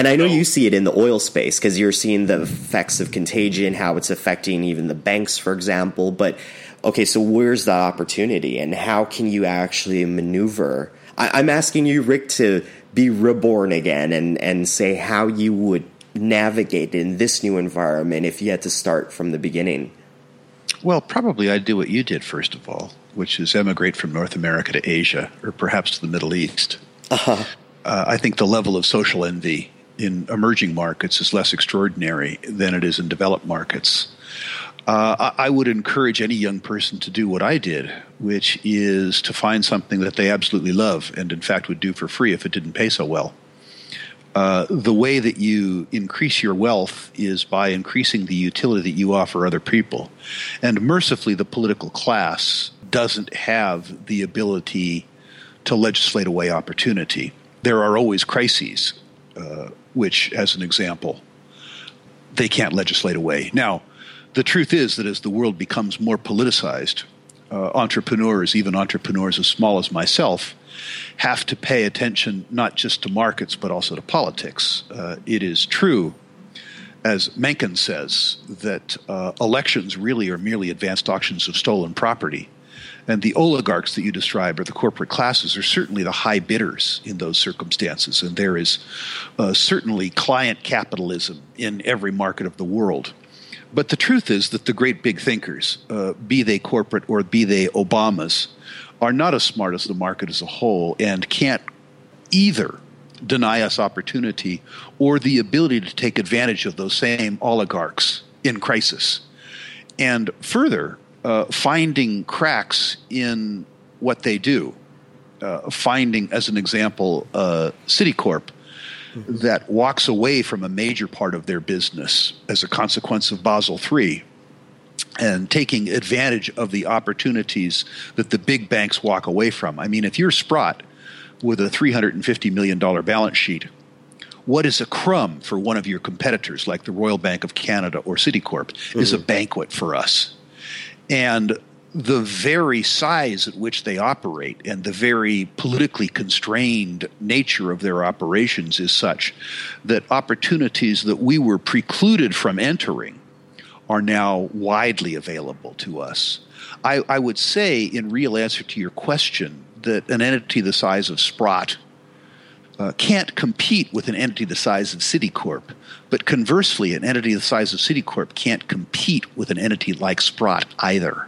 and I know you see it in the oil space because you're seeing the effects of contagion, how it's affecting even the banks, for example. But okay, so where's the opportunity and how can you actually maneuver? I, am asking you, Rick, to be reborn again and, and say how you would navigate in this new environment if you had to start from the beginning. Well, probably I'd do what you did, first of all, which is emigrate from North America to Asia or perhaps to the Middle East. Uh-huh. Uh, I think the level of social envy in emerging markets is less extraordinary than it is in developed markets. Uh, I would encourage any young person to do what I did, which is to find something that they absolutely love and, in fact, would do for free if it didn't pay so well. Uh, the way that you increase your wealth is by increasing the utility that you offer other people. And mercifully, the political class doesn't have the ability to legislate away opportunity. There are always crises. Uh, which, as an example, they can't legislate away. Now, the truth is that as the world becomes more politicized, uh, entrepreneurs, even entrepreneurs as small as myself, have to pay attention not just to markets but also to politics. Uh, it is true, as Mencken says, that uh, elections really are merely advanced auctions of stolen property. And the oligarchs that you describe, or the corporate classes, are certainly the high bidders in those circumstances. And there is uh, certainly client capitalism in every market of the world. But the truth is that the great big thinkers, uh, be they corporate or be they Obamas, are not as smart as the market as a whole and can't either deny us opportunity or the ability to take advantage of those same oligarchs in crisis. And further, uh, finding cracks in what they do. Uh, finding, as an example, uh, Citicorp that walks away from a major part of their business as a consequence of Basel III and taking advantage of the opportunities that the big banks walk away from. I mean, if you're Sprott with a $350 million balance sheet, what is a crumb for one of your competitors like the Royal Bank of Canada or Citicorp mm-hmm. is a mm-hmm. banquet for us. And the very size at which they operate and the very politically constrained nature of their operations is such that opportunities that we were precluded from entering are now widely available to us. I, I would say, in real answer to your question, that an entity the size of Sprott uh, can't compete with an entity the size of Citicorp. But conversely, an entity the size of Citicorp can't compete with an entity like Sprott either.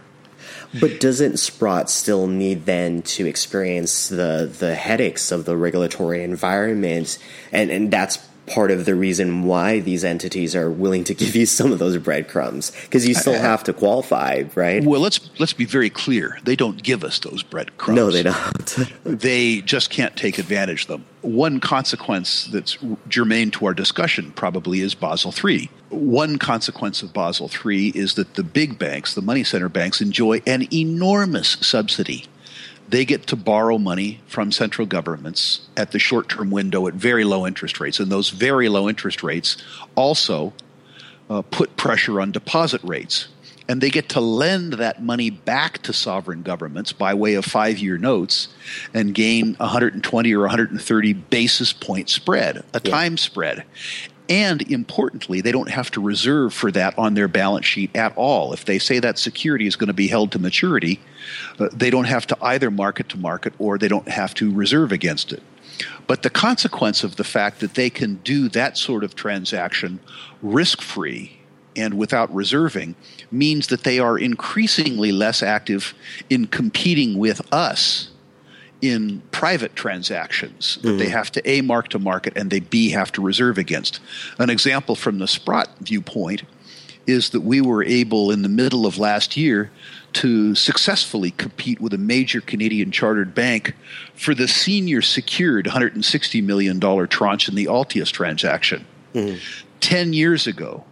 But doesn't Sprott still need then to experience the the headaches of the regulatory environment, and and that's part of the reason why these entities are willing to give you some of those breadcrumbs because you still have to qualify, right? Well, let's let's be very clear. They don't give us those breadcrumbs. No, they don't. they just can't take advantage of them. One consequence that's germane to our discussion probably is Basel III. One consequence of Basel III is that the big banks, the money center banks, enjoy an enormous subsidy they get to borrow money from central governments at the short term window at very low interest rates. And those very low interest rates also uh, put pressure on deposit rates. And they get to lend that money back to sovereign governments by way of five year notes and gain 120 or 130 basis point spread, a yeah. time spread. And importantly, they don't have to reserve for that on their balance sheet at all. If they say that security is going to be held to maturity, uh, they don't have to either market to market or they don't have to reserve against it. But the consequence of the fact that they can do that sort of transaction risk free and without reserving means that they are increasingly less active in competing with us in private transactions that mm-hmm. they have to A, mark to market, and they B, have to reserve against. An example from the Sprott viewpoint is that we were able in the middle of last year to successfully compete with a major Canadian chartered bank for the senior secured $160 million tranche in the Altius transaction. Mm-hmm. 10 years ago,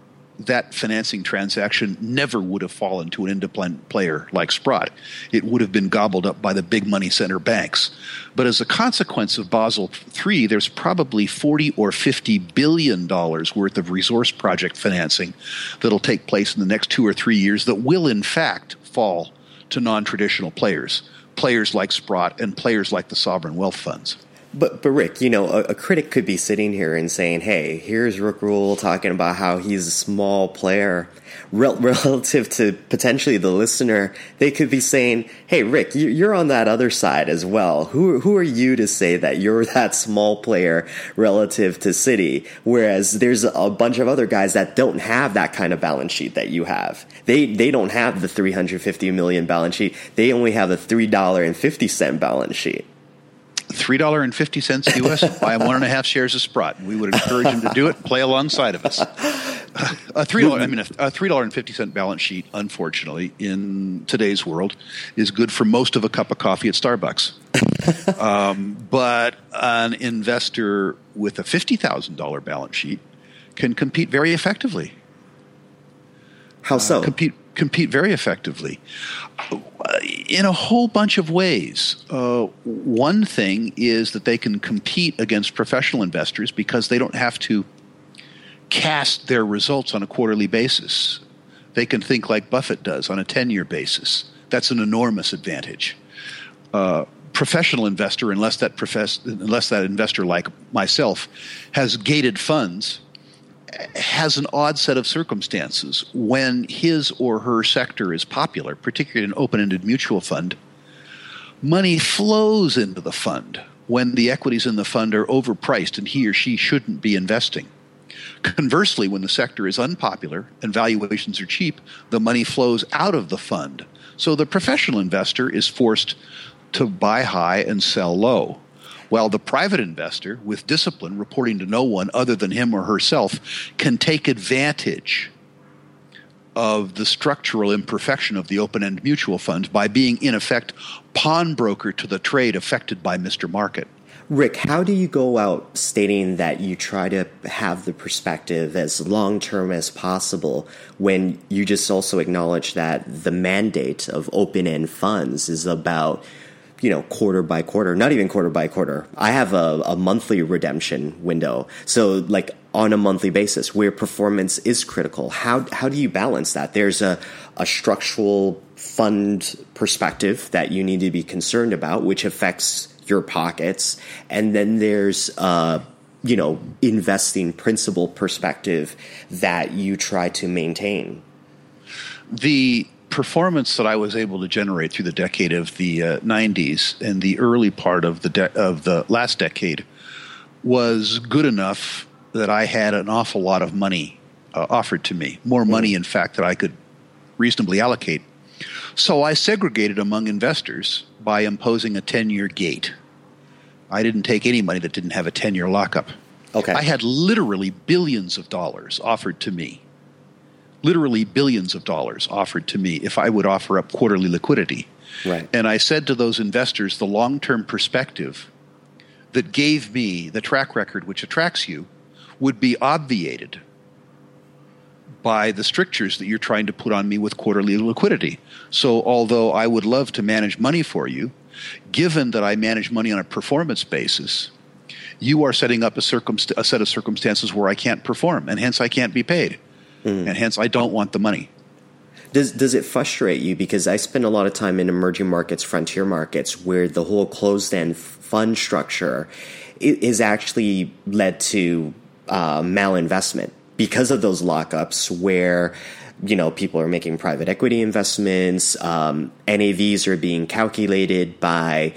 that financing transaction never would have fallen to an independent player like Sprott. It would have been gobbled up by the big money center banks. But as a consequence of Basel III, there's probably 40 or 50 billion dollars worth of resource project financing that'll take place in the next 2 or 3 years that will in fact fall to non-traditional players, players like Sprott and players like the sovereign wealth funds. But but Rick, you know, a, a, critic could be sitting here and saying, "Hey, here's Rick Rule talking about how he's a small player rel- relative to potentially the listener." They could be saying, "Hey, Rick, you're on that other side as well. Who who are you to say that you're that small player relative to Citi? Whereas there's a bunch of other guys that don't have that kind of balance sheet that you have. They they don't have the 350 million balance sheet. They only have a three dollar and fifty cent balance sheet three dollar and fifty cents US, buy one and a half shares of Sprott. We would encourage him to do it. Play alongside of us. A three dollar, I mean, a, three dollar and fifty cent balance sheet, unfortunately, in today's world, is good for most of a cup of coffee at Starbucks. um, but an investor with a fifty thousand dollar balance sheet can compete very effectively. How so? Uh, compete compete very effectively in a whole bunch of ways. Uh, one thing is that they can compete against professional investors because they don't have to cast their results on a quarterly basis. They can think like Buffett does on a 10 year basis. That's an enormous advantage. Uh, professional investor, unless that, profess- unless that investor, like myself, has gated funds has an odd set of circumstances. When his or her sector is popular, particularly an open ended mutual fund, money flows into the fund when the equities in the fund are overpriced and he or she shouldn't be investing. Conversely, when the sector is unpopular and valuations are cheap, the money flows out of the fund. So the professional investor is forced to buy high and sell low while the private investor, with discipline, reporting to no one other than him or herself, can take advantage of the structural imperfection of the open end mutual fund by being, in effect, pawnbroker to the trade affected by Mr. Market. Rick, how do you go out stating that you try to have the perspective as long term as possible when you just also acknowledge that the mandate of open end funds is about you know, quarter by quarter, not even quarter by quarter. I have a, a monthly redemption window. So like on a monthly basis where performance is critical. How, how do you balance that? There's a, a structural fund perspective that you need to be concerned about, which affects your pockets. And then there's, uh, you know, investing principle perspective that you try to maintain. The performance that I was able to generate through the decade of the uh, 90s and the early part of the de- of the last decade was good enough that I had an awful lot of money uh, offered to me, more money, in fact, that I could reasonably allocate. So I segregated among investors by imposing a 10 year gate. I didn't take any money that didn't have a 10 year lockup. Okay. I had literally billions of dollars offered to me literally billions of dollars offered to me if I would offer up quarterly liquidity. Right. And I said to those investors, the long term perspective that gave me the track record which attracts you would be obviated by the strictures that you're trying to put on me with quarterly liquidity. So, although I would love to manage money for you, given that I manage money on a performance basis, you are setting up a, circumst- a set of circumstances where I can't perform, and hence I can't be paid, mm. and hence I don't want the money. Does does it frustrate you? Because I spend a lot of time in emerging markets, frontier markets, where the whole closed end fund structure is actually led to uh, malinvestment because of those lockups, where you know people are making private equity investments, um, NAVs are being calculated by.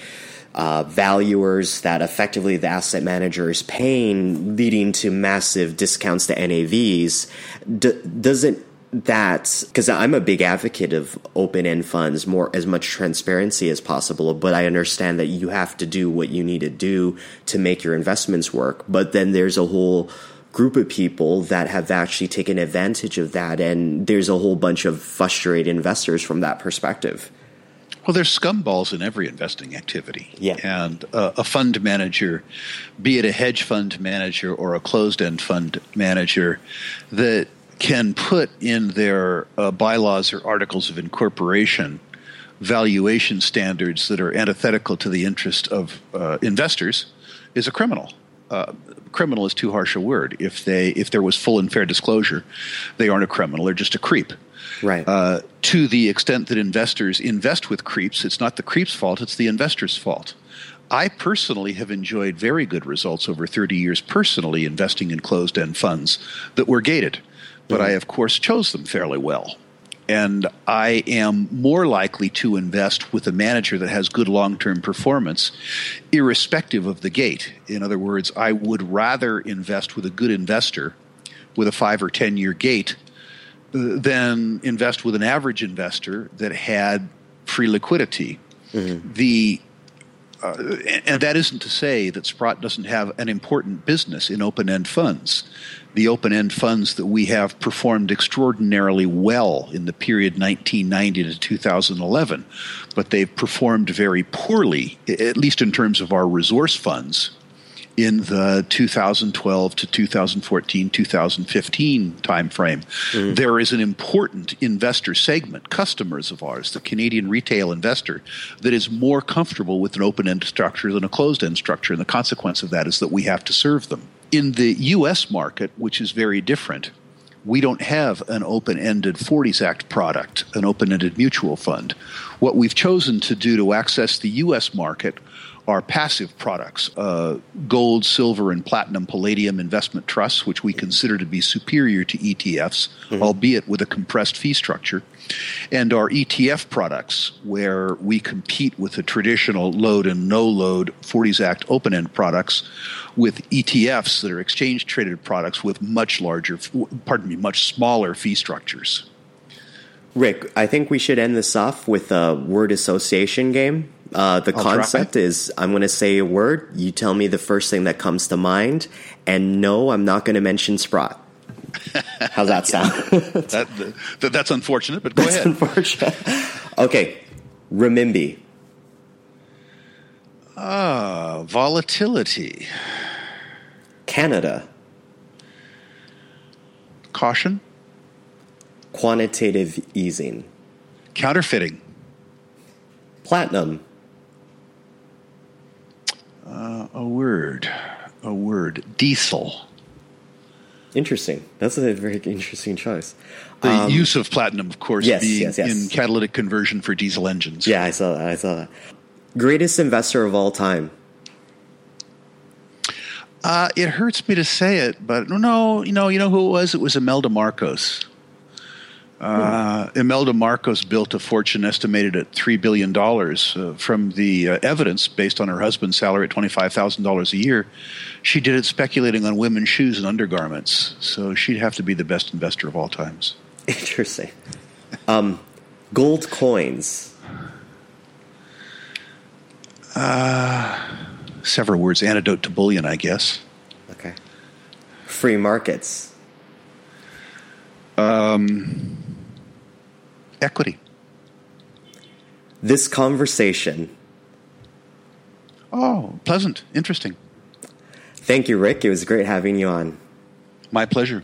Uh, valuers that effectively the asset manager is paying, leading to massive discounts to NAVs. D- doesn't that because I'm a big advocate of open end funds, more as much transparency as possible. But I understand that you have to do what you need to do to make your investments work. But then there's a whole group of people that have actually taken advantage of that, and there's a whole bunch of frustrated investors from that perspective. Well, there's scumballs in every investing activity. Yeah. And uh, a fund manager, be it a hedge fund manager or a closed end fund manager, that can put in their uh, bylaws or articles of incorporation valuation standards that are antithetical to the interest of uh, investors is a criminal. Uh, criminal is too harsh a word. If they if there was full and fair disclosure, they aren't a criminal; they're just a creep. Right. Uh, to the extent that investors invest with creeps, it's not the creep's fault; it's the investor's fault. I personally have enjoyed very good results over 30 years personally investing in closed end funds that were gated but mm-hmm. I, of course, chose them fairly well. And I am more likely to invest with a manager that has good long term performance, irrespective of the gate. In other words, I would rather invest with a good investor with a five or 10 year gate than invest with an average investor that had free liquidity. Mm-hmm. The uh, and that isn't to say that Sprott doesn't have an important business in open end funds the open end funds that we have performed extraordinarily well in the period 1990 to 2011, but they've performed very poorly, at least in terms of our resource funds, in the 2012 to 2014 2015 timeframe. Mm. There is an important investor segment, customers of ours, the Canadian retail investor, that is more comfortable with an open end structure than a closed end structure. And the consequence of that is that we have to serve them. In the US market, which is very different, we don't have an open ended 40s Act product, an open ended mutual fund. What we've chosen to do to access the US market are passive products uh, gold, silver, and platinum palladium investment trusts, which we consider to be superior to ETFs, mm-hmm. albeit with a compressed fee structure, and our ETF products, where we compete with the traditional load and no load 40s Act open end products with ETFs that are exchange traded products with much larger, pardon me, much smaller fee structures. Rick, I think we should end this off with a word association game. Uh, the I'll concept is I'm going to say a word, you tell me the first thing that comes to mind, and no, I'm not going to mention Sprott. How's that sound? that, that, that's unfortunate, but go that's ahead. Unfortunate. Okay, renminbi. Ah, volatility. Canada. Caution. Quantitative easing. Counterfeiting. Platinum. Uh, a word. A word. Diesel. Interesting. That's a very interesting choice. The um, use of platinum, of course, yes, being yes, yes. in catalytic conversion for diesel engines. Yeah, I saw that. I saw that. Greatest investor of all time. Uh, it hurts me to say it, but no, no, you know, you know who it was? It was Imelda Marcos. Uh, Imelda Marcos built a fortune estimated at $3 billion uh, from the uh, evidence based on her husband's salary at $25,000 a year. She did it speculating on women's shoes and undergarments. So she'd have to be the best investor of all times. Interesting. Um, gold coins. Uh, several words. Antidote to bullion, I guess. Okay. Free markets. Um, equity. This conversation. Oh, pleasant, interesting. Thank you, Rick. It was great having you on. My pleasure.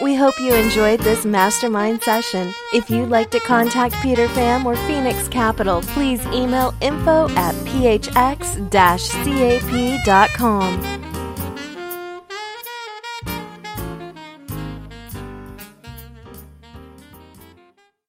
We hope you enjoyed this mastermind session. If you'd like to contact Peter Pham or Phoenix Capital, please email info at phx-cap.com.